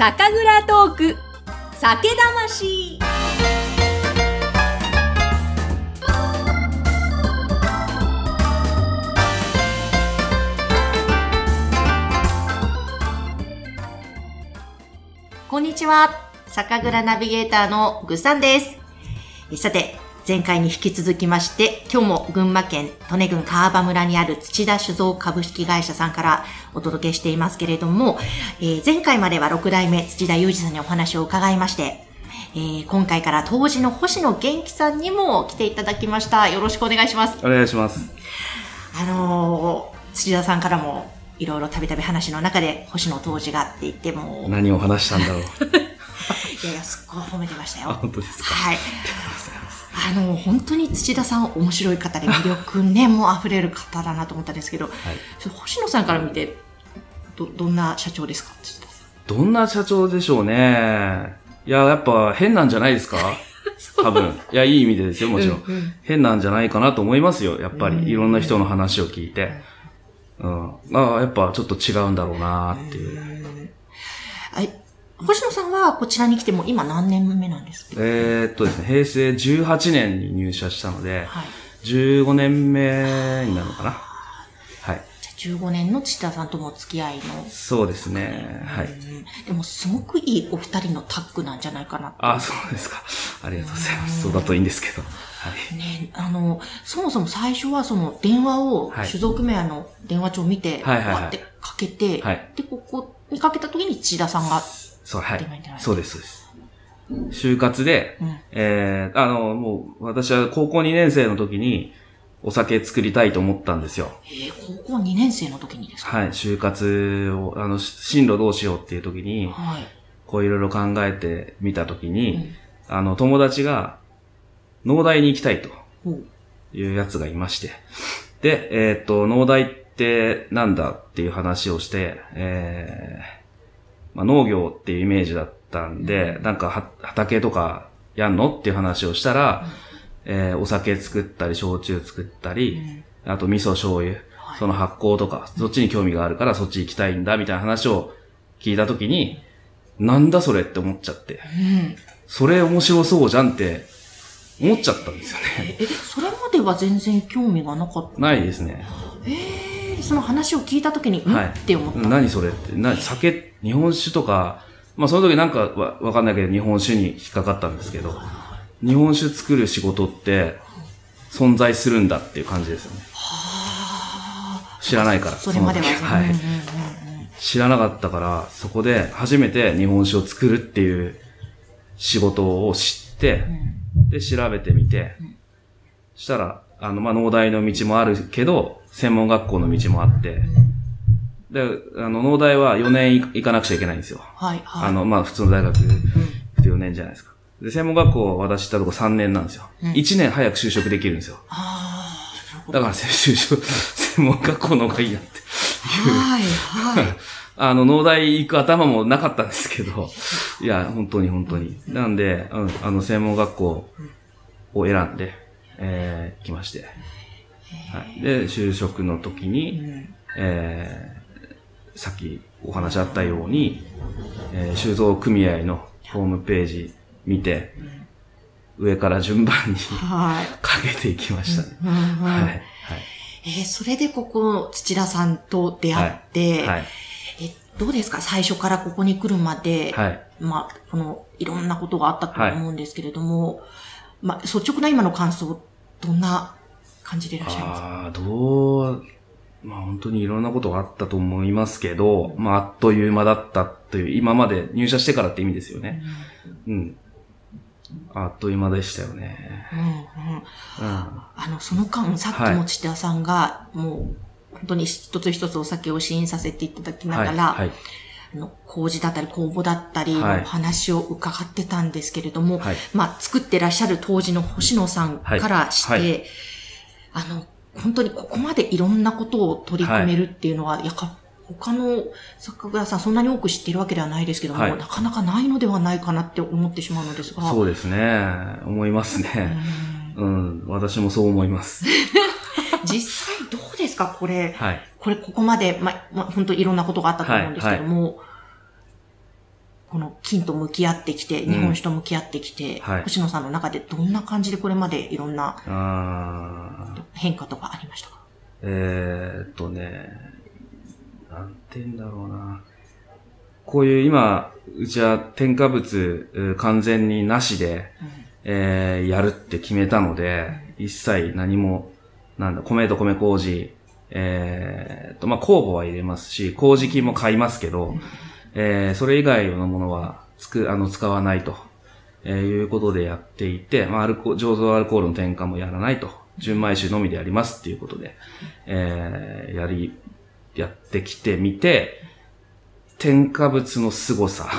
酒蔵トーク酒魂こんにちは。酒蔵ナビゲーターのぐっさんです。えさて、前回に引き続きまして、今日も群馬県利根郡川場村にある土田酒造株式会社さんからお届けしていますけれども、えー前回までは6代目土田裕二さんにお話を伺いまして、えー今回から当時の星野元気さんにも来ていただきました。よろしくお願いします。お願いします。あのー土田さんからもいろいろたびたび話の中で星野当時がって言っても、い何を話したんだろう。やいや、すっごい褒めてましたあ、よ。本当ですか。はい。あの、本当に土田さん面白い方で魅力ね、もう溢れる方だなと思ったんですけど、はい。星野さんから見て、ど、どんな社長ですか？土田さん。どんな社長でしょうね。いや、やっぱ変なんじゃないですか？多分。いや、いい意味でですよ、もちろん。うんうん変なんじゃないかなと思いますよ、やっぱうんり。いろんな人の話を聞いて。うん。ああ、やっぱちょっと違うんだろうなっていう。はい。星野さんはこちらに来ても今何年目なんですか？えーっとですね、平成18年に入社したので、はい。15年目になるのかな？はい。じゃあ15年の土田さんともお付き合いの。そうですね。はい。うんでもすごくいいお二人のタッグなんじゃないかなあ、そうですか。ありがとうございます。そうだといいんですけど。はい。ね、あの、そもそも最初はその電話を、はい酒造組合の電話帳を見て、はいはいはいわってかけて、はいで、ここにかけた時に土田さんが、そう、はいそうです、そうです。就活で、うんえー、あの、もう、私は高校2年生の時に、お酒作りたいと思ったんですよ。えー高校2年生の時にですか？はい、就活を、あの、し進路どうしようっていう時に、はい。こういろいろ考えてみた時に、うんあの、友達が、農大に行きたいというやつがいまして。で、えーっと、農大ってなんだっていう話をして、えー、まあ、農業っていうイメージだったんで、なんかは畑とかやんのっていう話をしたら、えーお酒作ったり、焼酎作ったり、あと味噌醤油、その発酵とか、そっちに興味があるからそっち行きたいんだみたいな話を聞いたときに、なんだそれって思っちゃって、うん。それ面白そうじゃんって思っちゃったんですよね。え、それまでは全然興味がなかった。ないですね。えー、その話を聞いた時に、うん、はい。って思った。何それって、な酒、日本酒とか、まあその時なんかわわかんないけど日本酒に引っかかったんですけど、日本酒作る仕事って存在するんだっていう感じですよね。知らないから。それまでは。はいうんうんうんうん知らなかったから、そこで初めて日本酒を作るっていう仕事を知って、で、調べてみて、したら、あの、まあ、農大の道もあるけど、専門学校の道もあって、で、あの、農大は4年い行かなくちゃいけないんですよ。はい、はい。あの、まあ、普通の大学行くと4年じゃないですか。で、専門学校私行ったとこ3年なんですよ。うん1年早く就職できるんですよ。あーなるほど。だから、就職、専門学校の方がいいなって。はい、はい。あの、農大行く頭もなかったんですけど、いや、本当に本当に。なんで、うん、あの、専門学校を選んで、えー、来まして。はい。で、就職の時うに、んえー、さっきお話あったように、えー、酒造組合のホームページ見て、上から順番にはい。かけていきましたね。うんうんはい。はい。えーそれでここ、土田さんと出会って、はい。え、どうですか？最初からここに来るまで、はい。まあ、この、いろんなことがあったと思うんですけれども、まあ、率直な今の感想、どんな感じでいらっしゃいますかああ、どう、まあ本当にいろんなことがあったと思いますけど、まああっという間だったという、今まで入社してからって意味ですよね。うん。あっという間でしたよね。うんうんうん。あの、その間、さっきも土田さんが、もう、本当に一つ一つお酒を試飲させていただきながら、はい。はい。あの、麹だったり酵母だったりはいの話を伺ってたんですけれども、はいまあ、作ってらっしゃる当時の星野さんからして、はいはいあの、本当にここまでいろんなことを取り組めるっていうのは、やか他の酒蔵さんそんなに多く知っているわけではないですけども、はいなかなかないのではないかなって思ってしまうのですが。そうですね。思いますね。うん。私もそう思います。実際どうですか？これ。はい。これここまで、ま、ま、本当いろんなことがあったと思うんですけども、この金と向き合ってきて、うん。日本酒と向き合ってきて、はい。星野さんの中でどんな感じでこれまでいろんな変化とかありましたか？えーっとね、なんて言うんだろうな。こういう今、うちは添加物う完全になしで、えーやるって決めたので、一切何も、なんだ、米と米麹、えーっと、まあ、酵母は入れますし、麹菌も買いますけど、えーそれ以外のものは、つく、あの、使わないと、えーいうことでやっていて、まあ、アルコ、醸造アルコールの添加もやらないと、純米酒のみでやりますっていうことで、えーやり、やってきてみて、添加物の凄さ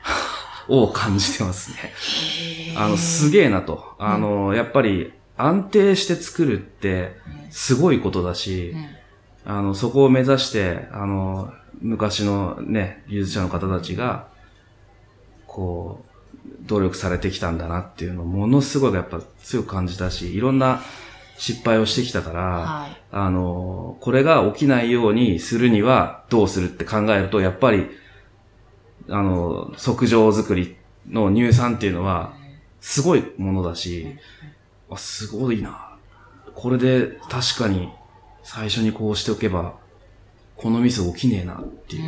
を感じてますね。あの、すげえなと。あの、やっぱり安定して作るってすごいことだし、あの、そこを目指して、あの、昔のね、技術者の方たちが、こう、努力されてきたんだなっていうのをものすごいやっぱ強く感じたし、いろんな失敗をしてきたから、はい。あの、これが起きないようにするにはどうするって考えると、やっぱり、あの、即上作りの乳酸っていうのは、すごいものだし、あ、すごいな。これで確かに最初にこうしておけば、このミス起きねえなっていう。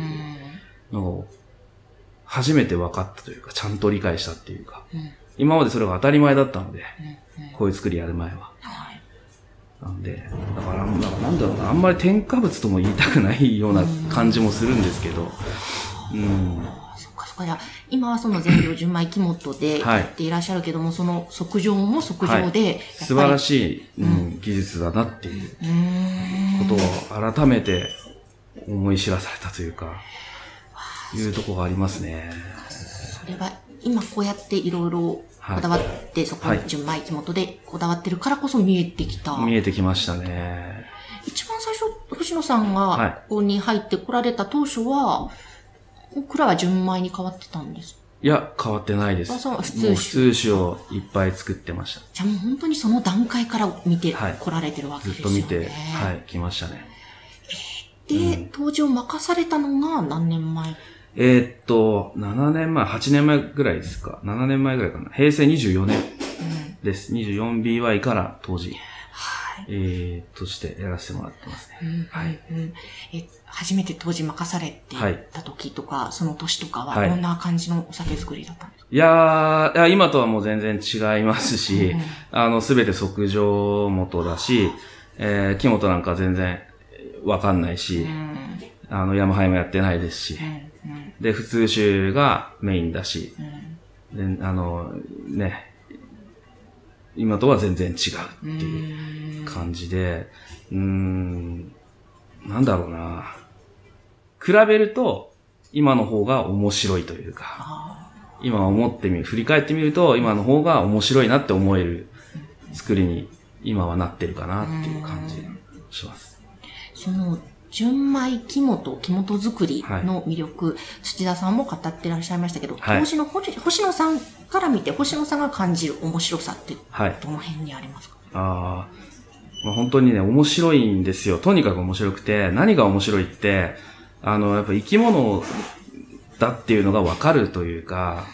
のを、初めて分かったというか、ちゃんと理解したっていうか、今までそれが当たり前だったので、こういう作りやる前は。はい。なんで、だから、なんかなんだろうな、あんまり添加物とも言いたくないような感じもするんですけど、うん。そっかそっか。じ今はその全量純米木本ではい。やっていらっしゃるけども、その即上も即上で、やっぱり。素晴らしい、うん技術だなっていうことを改めて思い知らされたというか、いうとこがありますね。それは今こうやっていろいろこだわって、そこに純米木本でこだわってるからこそ見えてきた。見えてきましたね。一番最初、星野さんはいがここに入ってこられた当初は、蔵は純米に変わってたんです。いや、変わってないです。あそう普通酒普通酒をいっぱい作ってました。じゃあもう本当にその段階から見てはい来られてるわけずですよね。っと見て、はい、来ましたね。で、当時を任されたのが何年前？えーっと、7年前、8年前ぐらいですか。7年前ぐらいかな。平成24年です。24BY から当時、はい。えー、としてやらせてもらってますね。うんはい。うんうんえ、初めて当時任されていた時とか、その年とかは、はいどんな感じのお酒作りだったんですか、いやー、いや今とはもう全然違いますし、あの、すべて即上元だし、えー、木本なんか全然わかんないし、うん。あの、山ハイもやってないですし、で、普通酒がメインだし、うん。で、あの、ね、今とは全然違うっていう感じで、うーん、なんだろうな。比べると、今の方が面白いというか、あ今思ってみる、振り返ってみると、今の方が面白いなって思える作りに今はなってるかなっていう感じします。ーその、純米木本、木本作りの魅力、土田さんも語ってらっしゃいましたけど、はい。当時の星星野さんから見て、星野さんが感じる面白さって、はい。どの辺にありますか？ああ、まあ、本当にね、面白いんですよ。とにかく面白くて、何が面白いって、あの、やっぱ生き物だっていうのがわかるというか、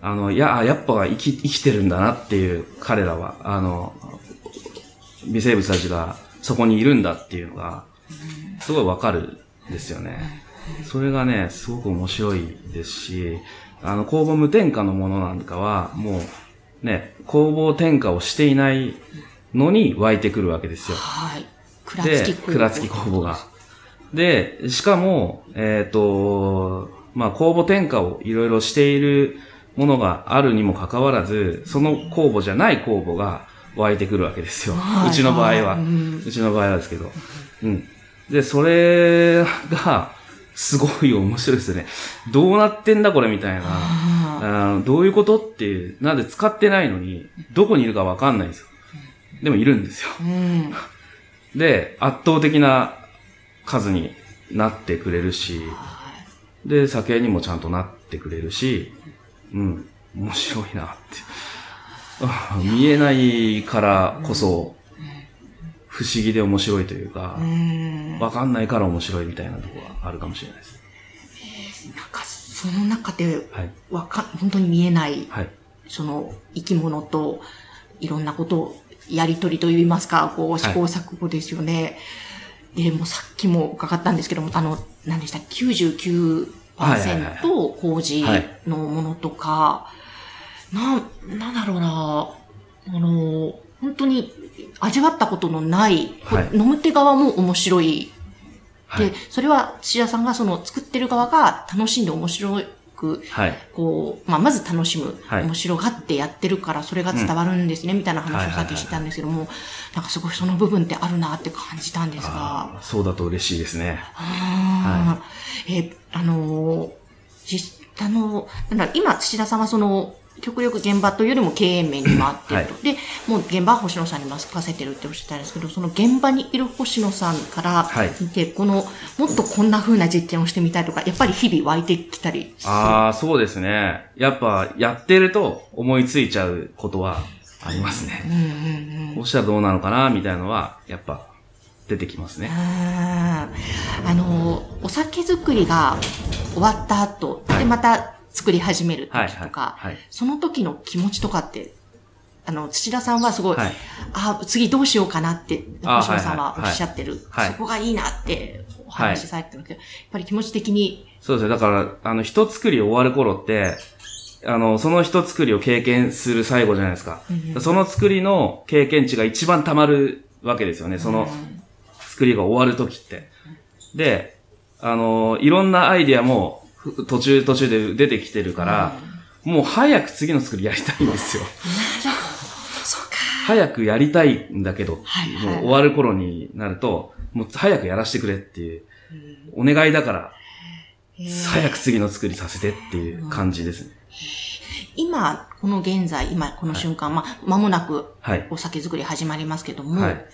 あの、いや、あやっぱ生き、生きてるんだなっていう、彼らは、あの、微生物たちがそこにいるんだっていうのが、すごいわかるんですよね。それがね、すごく面白いですし、あの、酵母無添加のものなんかは、もう、ね、酵母添加をしていないのに湧いてくるわけですよ。はい。倉で付、工倉付酵母が。で、しかも、えっ、と、まあ、酵母添加をいろいろしているものがあるにもかかわらず、その酵母じゃない酵母が湧いてくるわけですよ。はいうちの場合は。ううんちの場合はですけど。うん。で、それが、すごい面白いですよね。どうなってんだこれみたいな。あどういうことっていう。なんで使ってないのに、どこにいるかわかんないんですよ。でもいるんですよ。ーうん。で、圧倒的な数になってくれるし、で、酒にもちゃんとなってくれるし、うん、面白いなって。あ見えないからこそ、不思議で面白いというかう、ん。わかんないから面白いみたいなところがあるかもしれないです。なんか、その中ではい。わか、本当に見えない、はい。その生き物といろんなことをやりとりといいますか、こう試行錯誤ですよね。で、もうさっきも伺ったんですけども、あの、何でした ?99% はいはいはい麹のものとか、なん、なんだろうな。あの、本当に味わったことのない、はい。飲む手側も面白い。はい。で、それは土屋さんがその作ってる側が楽しんで面白く、はい。こう、まあ、まず楽しむ、はい。面白がってやってるから、それが伝わるんですね、みたいな話をさっきしてたんですけども、なんかすごいその部分ってあるなって感じたんですが、そうだと嬉しいですね。あー。え、あのー、実、あのー、なんだ、今、土田さんはその、極力現場というよりも経営面に回ってると。はで、もう現場は星野さんに任せてるっておっしゃったんですけど、その現場にいる星野さんからはい見て、この、もっとこんな風な実験をしてみたいとか、やっぱり日々湧いてきたり。ああ、そうですね。やっぱ、やってると思いついちゃうことはありますね。うんうんうん。こうしたらどうなのかな、みたいなのは、やっぱ、出てきますね。あーあの、お酒作りが終わった後、はいで、また作り始めるはい、はい。時とか、はい。その時の気持ちとかって、あの、土田さんはすごい、はいあ、次どうしようかなって、あ星野さんははいはいおっしゃってる。はいそこがいいなってお話しされてるけど、やっぱり気持ち的に、そうですね。だから、あの、一作り終わる頃って、あの、その一作りを経験する最後じゃないですか。うんその作りの経験値が一番溜まるわけですよね。その作りが終わる時って。で、あの、いろんなアイディアもふ途中途中で出てきてるから、もう早く次の作りやりたいんですよ。そうか。早くやりたいんだけど、はいはいもう終わる頃になると、もう早くやらせてくれっていう、お願いだから、早く次の作りさせてっていう感じですね。今、この現在、今、この瞬間、まあ、間もなくはい。お酒作り始まりますけども、はい。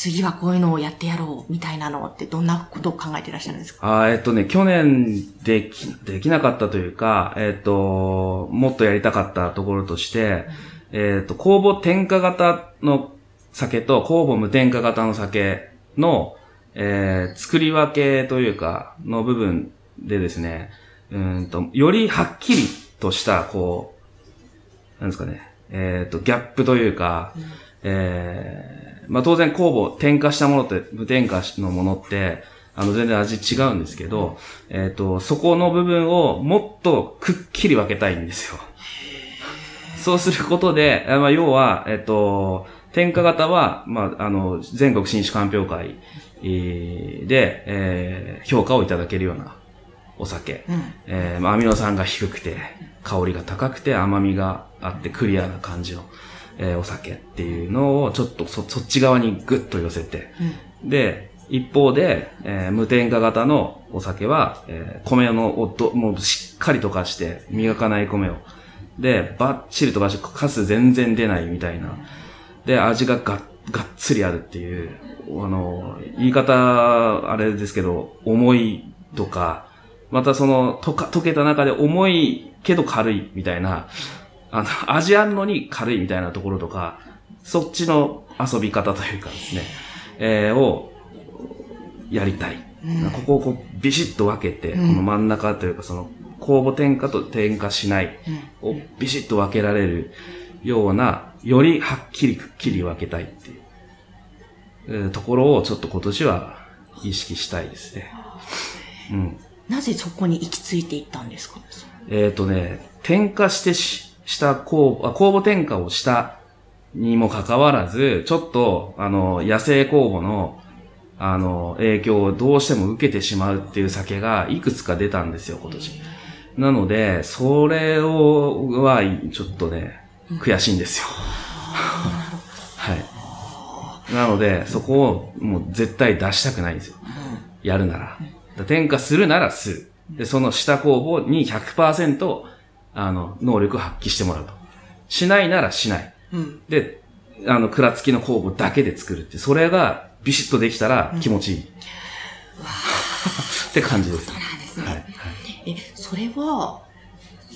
次はこういうのをやってやろうみたいなのってどんなことを考えていらっしゃるんですか？あーえっとね、去年でき、できなかったというか、えっと、もっとやりたかったところとして、えっと、酵母添加型の酒と酵母無添加型の酒の、えー作り分けというか、の部分でですね、うーんと、よりはっきりとした、こう、なんですかね、えっと、ギャップというか、えーまあ当然酵母添加したものって、無添加のものって、あの全然味違うんですけど、えっ、と、そこの部分をもっとくっきり分けたいんですよ。そうすることで、あまあ要は、えっ、と、添加型は、まあ、あの、全国新酒鑑評会えーで、えー評価をいただけるようなお酒。うん。えーまあ、アミノ酸が低くて、香りが高くて、甘みがあって、クリアな感じの、えーお酒っていうのを、ちょっとそ、そっち側にグッと寄せて、で、一方で、えー無添加型のお酒は、えー米のをど、もうしっかり溶かして、磨かない米を。で、バッチリ溶かして、カス全然出ないみたいな。で、味がががっつりあるっていう、あの、言い方、あれですけど、重いとか、またその、溶か、溶けた中で重いけど軽いみたいな、あの、味あんのに軽いみたいなところとか、そっちの遊び方というかですね、えーを、やりたい。ここをこう、ビシッと分けて、この真ん中というか、その、酵母添加と添加しないをビシッと分けられるような、よりはっきりくっきり分けたいっていう、えーところをちょっと今年は意識したいですね。うん。なぜそこに行き着いていったんですか？えっ、とね、添加してし、した酵母、あ酵母添加をしたにもかかわらず、ちょっと、あの、野生酵母の、あの、影響をどうしても受けてしまうっていう酒がいくつか出たんですよ、今年。なので、それを、は、ちょっとね、悔しいんですよ。はい。なので、そこをもう絶対出したくないんですよ。やるなら。ら添加するならする。で、その下工房に100%、あの、能力を発揮してもらうと。しないならしない。うん。で、あの、蔵付きの工房だけで作るって、それがビシッとできたら気持ちいい。って感じです。そうなんですね。はい。はいえ、それは、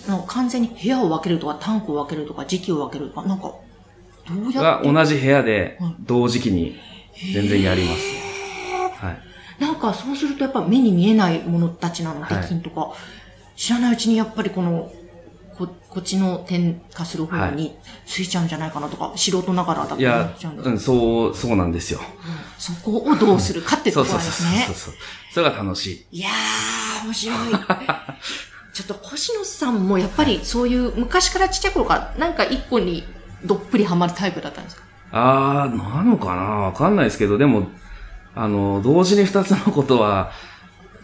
あの完全に部屋を分けるとか、タンクを分けるとか、時期を分けるとか、なんか、どうやって？が同じ部屋でうん同時期に全然やります。はい。なんかそうするとやっぱ目に見えないものたちなの？で、はい菌とか、知らないうちにやっぱりこの、ここっちの点化する方についちゃうんじゃないかなとか、素人ながらだと思っちゃうんです、うん、そう、そうなんですよ。そこをどうするかってところなんですねそう。そう。それが楽しい。いやー、面白い。ちょっと星野さんもやっぱりそういう昔からちっちゃい頃からなんか一個にどっぷりハマるタイプだったんですか？あー、なのかな？わかんないですけど、でも、あの、同時に二つのことは、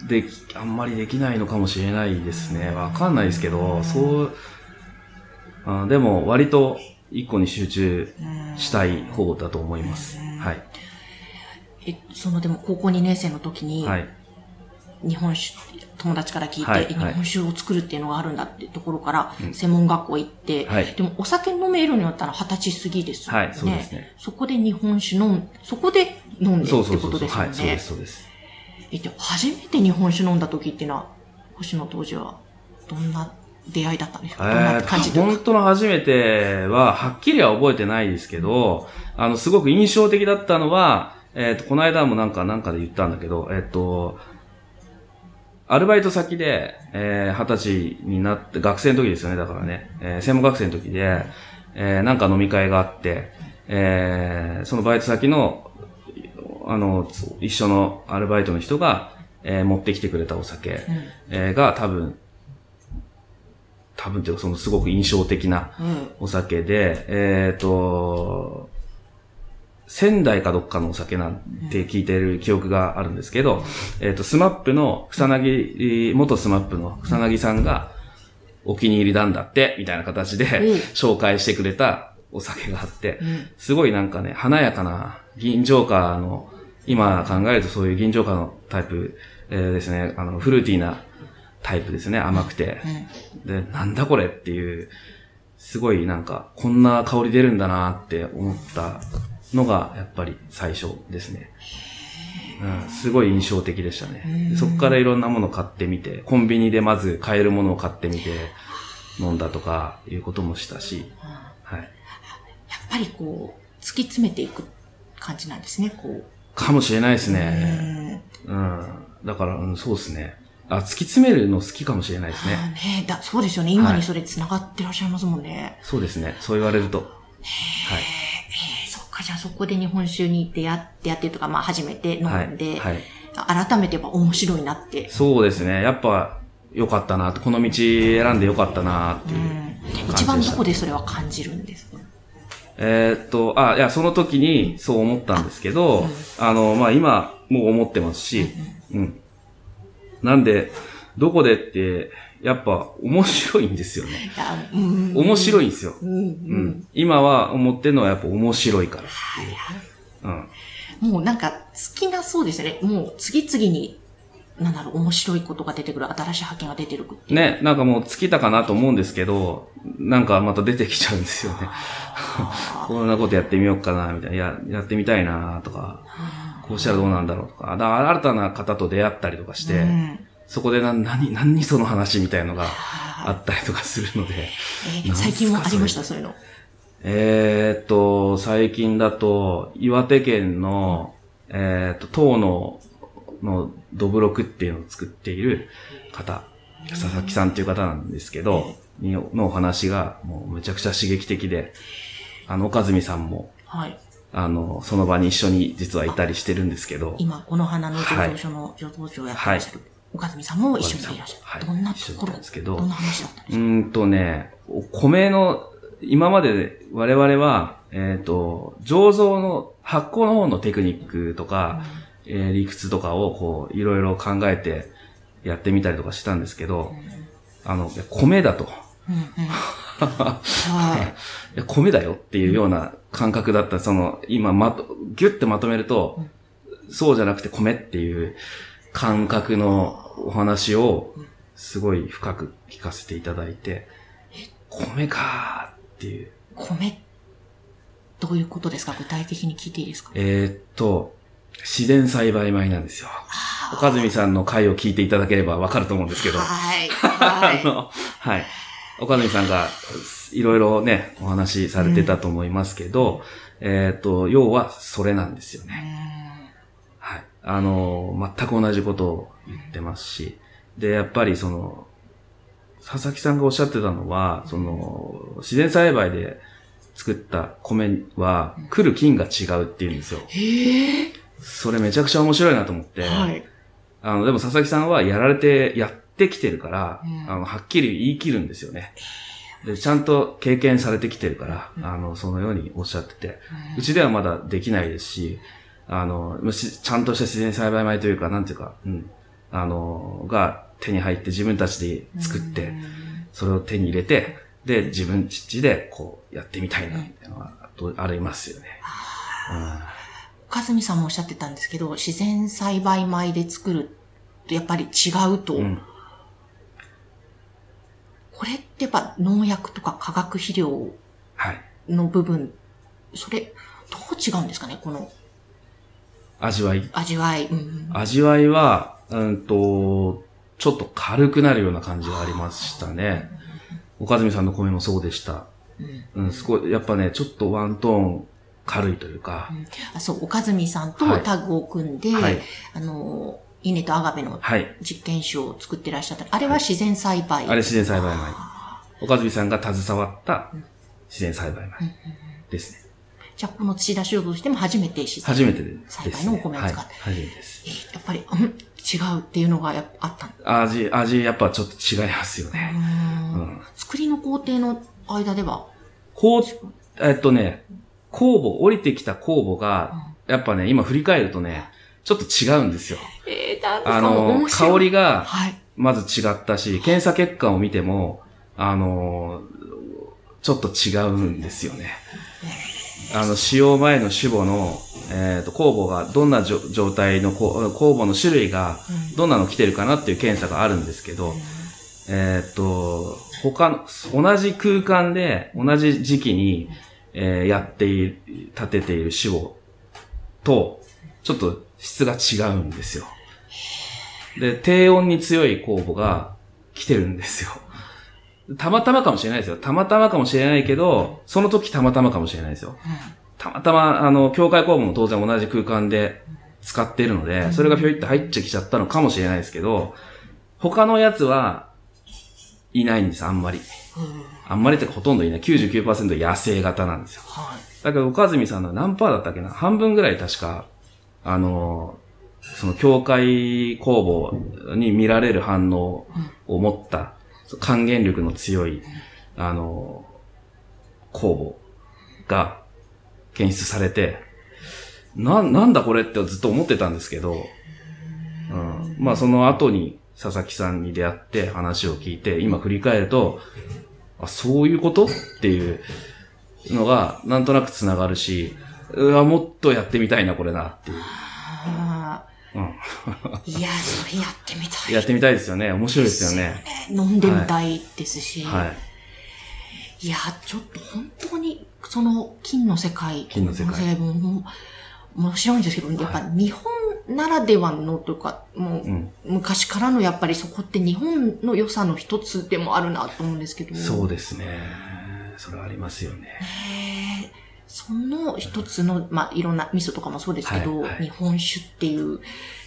でき、あんまりできないのかもしれないですね。わかんないですけど、そう、あでも割と一個に集中したい方だと思います。はい。え、そのでも高校2年生の時に、はい。日本酒、友達から聞いて、はい日本酒を作るっていうのがあるんだってところから、専門学校行って、はいでもお酒飲めるようになったら二十歳過ぎですよね。はいそうですねそこで日本酒飲ん、そこで飲んでってそうそうそうそう。ことですよね。はい、そうです、そうです。え、で初めて日本酒飲んだ時っていうのは、星野当時は、どんな出会いだったんですか、どんえな感じ本当の初めては、はっきりは覚えてないですけど、あの、すごく印象的だったのは、えっ、と、この間もなんか、なんかで言ったんだけど、えっ、と、アルバイト先で、えー、二十歳になって、学生の時ですよね、だからね、えー、専門学生の時で、えー、なんか飲み会があって、えー、そのバイト先の、あの、つ一緒のアルバイトの人が、えー、持ってきてくれたお酒、えーが多分、多分っていうかそのすごく印象的なうん。お酒で、えっ、と、仙台かどっかのお酒なんて聞いてる記憶があるんですけど、えっ、と、 SMAPの草彅、元 SMAPの草彅さんがお気に入りなんだって、みたいな形でうん。紹介してくれたお酒があってん、すごいなんかね、華やかな吟醸香の、今考えるとそういう銀醸花のタイプ、えーですね、あの、フルーティーなタイプですね、甘くて。で、なんだこれっていう、すごいなんか、こんな香り出るんだなって思ったのが、やっぱり最初ですね。うん、すごい印象的でしたね。でそこからいろんなもの買ってみて、コンビニでまず買えるものを買ってみて、飲んだとか、いうこともしたし、はい。やっぱりこう、突き詰めていく感じなんですね、こかもしれないですう。ね。うんうん。だから、うん、そうですね。あ、突き詰めるの好きかもしれないですね。あーねだそうですよね。今にそれ繋がってらっしゃいますもんね。そうですね。そう言われると。はい。えーそっか、じゃあそこで日本酒に出会ってやってとか、まあ初めて飲はい。んで、はい。改めてやっぱ面白いなって。そうですね。やっぱ、良かったなこの道選んで良かったなっていう感じでした。一番どこでそれは感じるんですか？えーっと、あ、いや、その時にそう思ったんですけど、あの、まあ、今、もう思ってますし、うん。なんで、どこでって、やっぱ面白いんですよね。うん。面白いんですよ。うんうん。今は思ってるのはやっぱ面白いからっていう。うん。もうなんか尽きなそうですね。もう次々に、なんだろう、面白いことが出てくる、新しい発見が出てくる。ね、なんかもう尽きたかなと思うんですけど、なんかまた出てきちゃうんですよね。こんなことやってみようかな、みたいな。や、やってみたいな、とか、こうしたらどうなんだろうとか。だから新たな方と出会ったりとかして、うんそこでな、何、何その話みたいのがあったりとかするので。えー最近もありました、そういうの。えーっと、最近だと、岩手県の、えーっと、東野のドブロクっていうのを作っている方、佐々木さんっていう方なんですけど、にのお話がもうめちゃくちゃ刺激的で、あの、岡住さんも、はい。あの、その場に一緒に実はいたりしてるんですけど、今、この花の醸造所の醸造所をやってらっしゃる、岡住さんも一緒にいらっしゃる。はいどんなところですけどどんな話だったんですうーんとね、お米の、今まで我々は、えっ、と、醸造の、発酵の方のテクニックとか、えー理屈とかをこう、いろいろ考えてやってみたりとかしたんですけど、あの、米だと。かうんうん。はいや米だよっていうような感覚だった。その、今まと、ギュッてまとめると、そうじゃなくて米っていう感覚のお話を、すごい深く聞かせていただいて、米かーっていう。い。米、どういうことですか？具体的に聞いていいですか？えーっと、自然栽培米なんですよ。岡住さんの回を聞いていただければわかると思うんですけど、はい。はい。あの、はい。岡住さんがいろいろね、お話しされてたと思いますけど、えーっと、要はそれなんですよね。はい。あの、全く同じことを言ってますし、で、やっぱりその、佐々木さんがおっしゃってたのは、その、自然栽培で作った米は、来る菌が違うって言うんですよ。へえ。それめちゃくちゃ面白いなと思って、はい。あの、でも佐々木さんはやられて、やってきてるから、うん。あの、はっきり言い切るんですよね。で、ちゃんと経験されてきてるから、あの、そのようにおっしゃってて、うちではまだできないですし、あの、むしちゃんとした自然栽培米というか、なんていうか、うん、あの、が手に入って自分たちで作って、それを手に入れて、で、自分ちでこうやってみたいなっていうのはありますよね。かずみさんもおっしゃってたんですけど、自然栽培米で作るとやっぱり違うと。うん。うん。これってやっぱ農薬とか化学肥料はい。の部分、それ、どう違うんですかね？この味わい？味わい。うん味わいは、うんと、ちょっと軽くなるような感じがありましたね。岡住さんの米もそうでした。うん、すごい、やっぱね、ちょっとワントーン軽いというか、あそう、岡住さんとはいタッグを組んで、はいあの、稲とアガベのはい。実験種を作ってらっしゃった。あれは自然栽培。あれ自然栽培米。岡住さんが携わった自然栽培米ですね。じゃあ、この土田修としても初めて自然初めてです、栽培のお米を使って。はい、初めてです。えやっぱり、うん、違うっていうのがやっぱあったん味、味、やっぱちょっと違いますよね。うん作りの工程の間では、こう、えっとね、酵母、降りてきた酵母が、やっぱね、今振り返るとね、ちょっと違うんですよ。えー、なんですか？あの、香りが、はい。まず違ったし、検査結果を見ても、あの、ちょっと違うんですよね。あの、使用前の種母の、えっ、と、酵母がどんな状態のこ酵母の種類がどんなの来てるかなっていう検査があるんですけど、えっ、と、他の、同じ空間で同じ時期に、えーやっている、立てている種母と、ちょっと質が違うんですよ。で、低温に強い酵母が来てるんですよ。たまたまかもしれないですよ。たまたまかもしれないけど、その時たまたまかもしれないですよ。たまたま、あの、境界酵母も当然同じ空間で使っているので、それがひょいって入ってきちゃったのかもしれないですけど、他のやつはいないんです、あんまり。あんまりってかほとんどいない。99%野生型なんですよ。はい。だけど、岡住さんの何パーだったっけな？半分ぐらい確か、あの、その境界工房に見られる反応を持った、還元力の強い、あの、工房が検出されて、な、なんだこれってずっと思ってたんですけど、うん、まあその後に佐々木さんに出会って話を聞いて、今振り返ると、あ、そういうこと？っていうのがなんとなく繋がるし、うわ、もっとやってみたいな、これなっていう。あうん。ーいや、それやってみたい。やってみたいですよね。面白いですよね。飲んでみたいですし。はい。いや、ちょっと本当に、その金の世界。金の世界もも面白いんですけど、やっぱ日本ならではのというか、もう、うん。昔からのやっぱりそこって日本の良さの一つでもあるなと思うんですけど。そうですね。それはありますよね。その一つの、まあ、いろんな味噌とかもそうですけど、はいはい日本酒っていう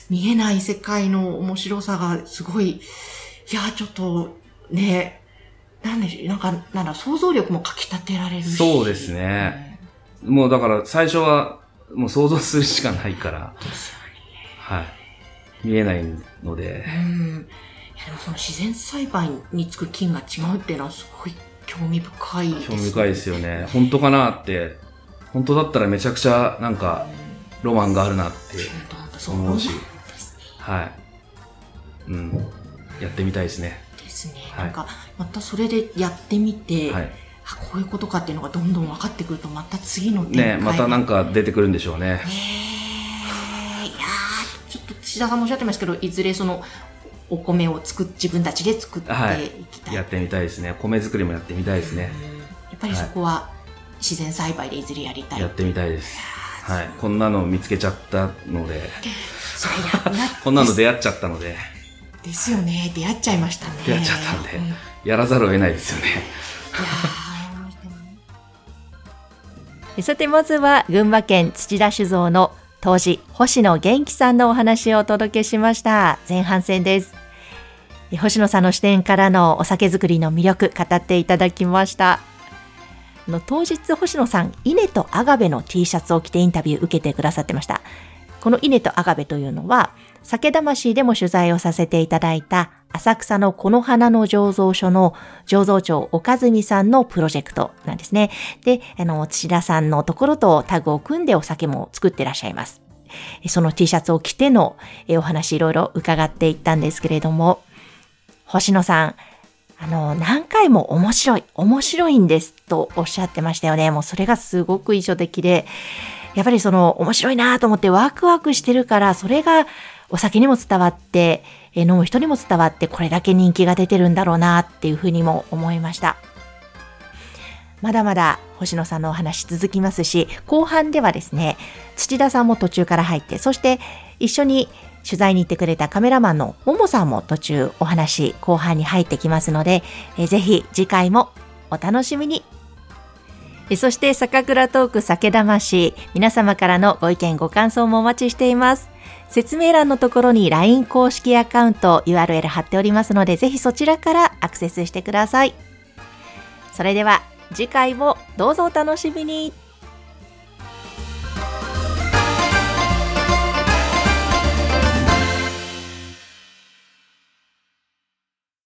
見えない世界の面白さがすごい、いや、ちょっとね、なんでしょう、なんか、なんだ、想像力もかき立てられるし。そうですね。もうだから最初はもう想像するしかないから。はい。見えないので。うん。でもその自然栽培につく菌が違うっていうのはすごい興味深いです、興味深いですよね。本当かなって。本当だったらめちゃくちゃなんかロマンがあるなって思うし。はい。うん。やってみたいですね。ですね。はいなんか、またそれでやってみて、はい。あ、こういうことかっていうのがどんどん分かってくると、また次のねまたなんか出てくるんでしょうね。ね土田さんもおっしゃってましたけど、いずれその、お米を作っ、自分たちで作ってはいいきたい。やってみたいですね。米作りもやってみたいですね。うんやっぱりそこは、自然栽培でいずれやりたい。やってみたいです。はい。こんなの見つけちゃったので、こんなの出会っちゃったので、ですよね。出会っちゃいましたね。出会っちゃったんでうんいややらざるを得ないですよね。ー さてまずは群馬県土田酒造の当時星野元気さんのお話をお届けしました前半戦です星野さんの視点からのお酒作りの魅力語っていただきました。あの当日星野さん、稲とアガベの T シャツを着てインタビュー受けてくださってました。この稲とアガベというのは、酒魂でも取材をさせていただいた浅草のこの花の醸造所の醸造長岡住さんのプロジェクトなんですね。で、あの、土田さんのところとタグを組んでお酒も作ってらっしゃいます。その T シャツを着てのお話いろいろ伺っていったんですけれども、星野さん、あの、何回も面白い、面白いんですとおっしゃってましたよね。もうそれがすごく印象的で、やっぱりその面白いなと思ってワクワクしてるから、それがお酒にも伝わって、飲む人にも伝わって、これだけ人気が出てるんだろうなっていうふうにも思いました。まだまだ星野さんのお話続きますし、後半ではですね、土田さんも途中から入って、そして一緒に取材に行ってくれたカメラマンのももさんも途中お話後半に入ってきますので、えぜひ次回もお楽しみに。そして酒蔵トーク酒魂、皆様からのご意見ご感想もお待ちしています。説明欄のところに LINE 公式アカウント URL 貼っておりますので、ぜひそちらからアクセスしてください。それでは次回もどうぞお楽しみに。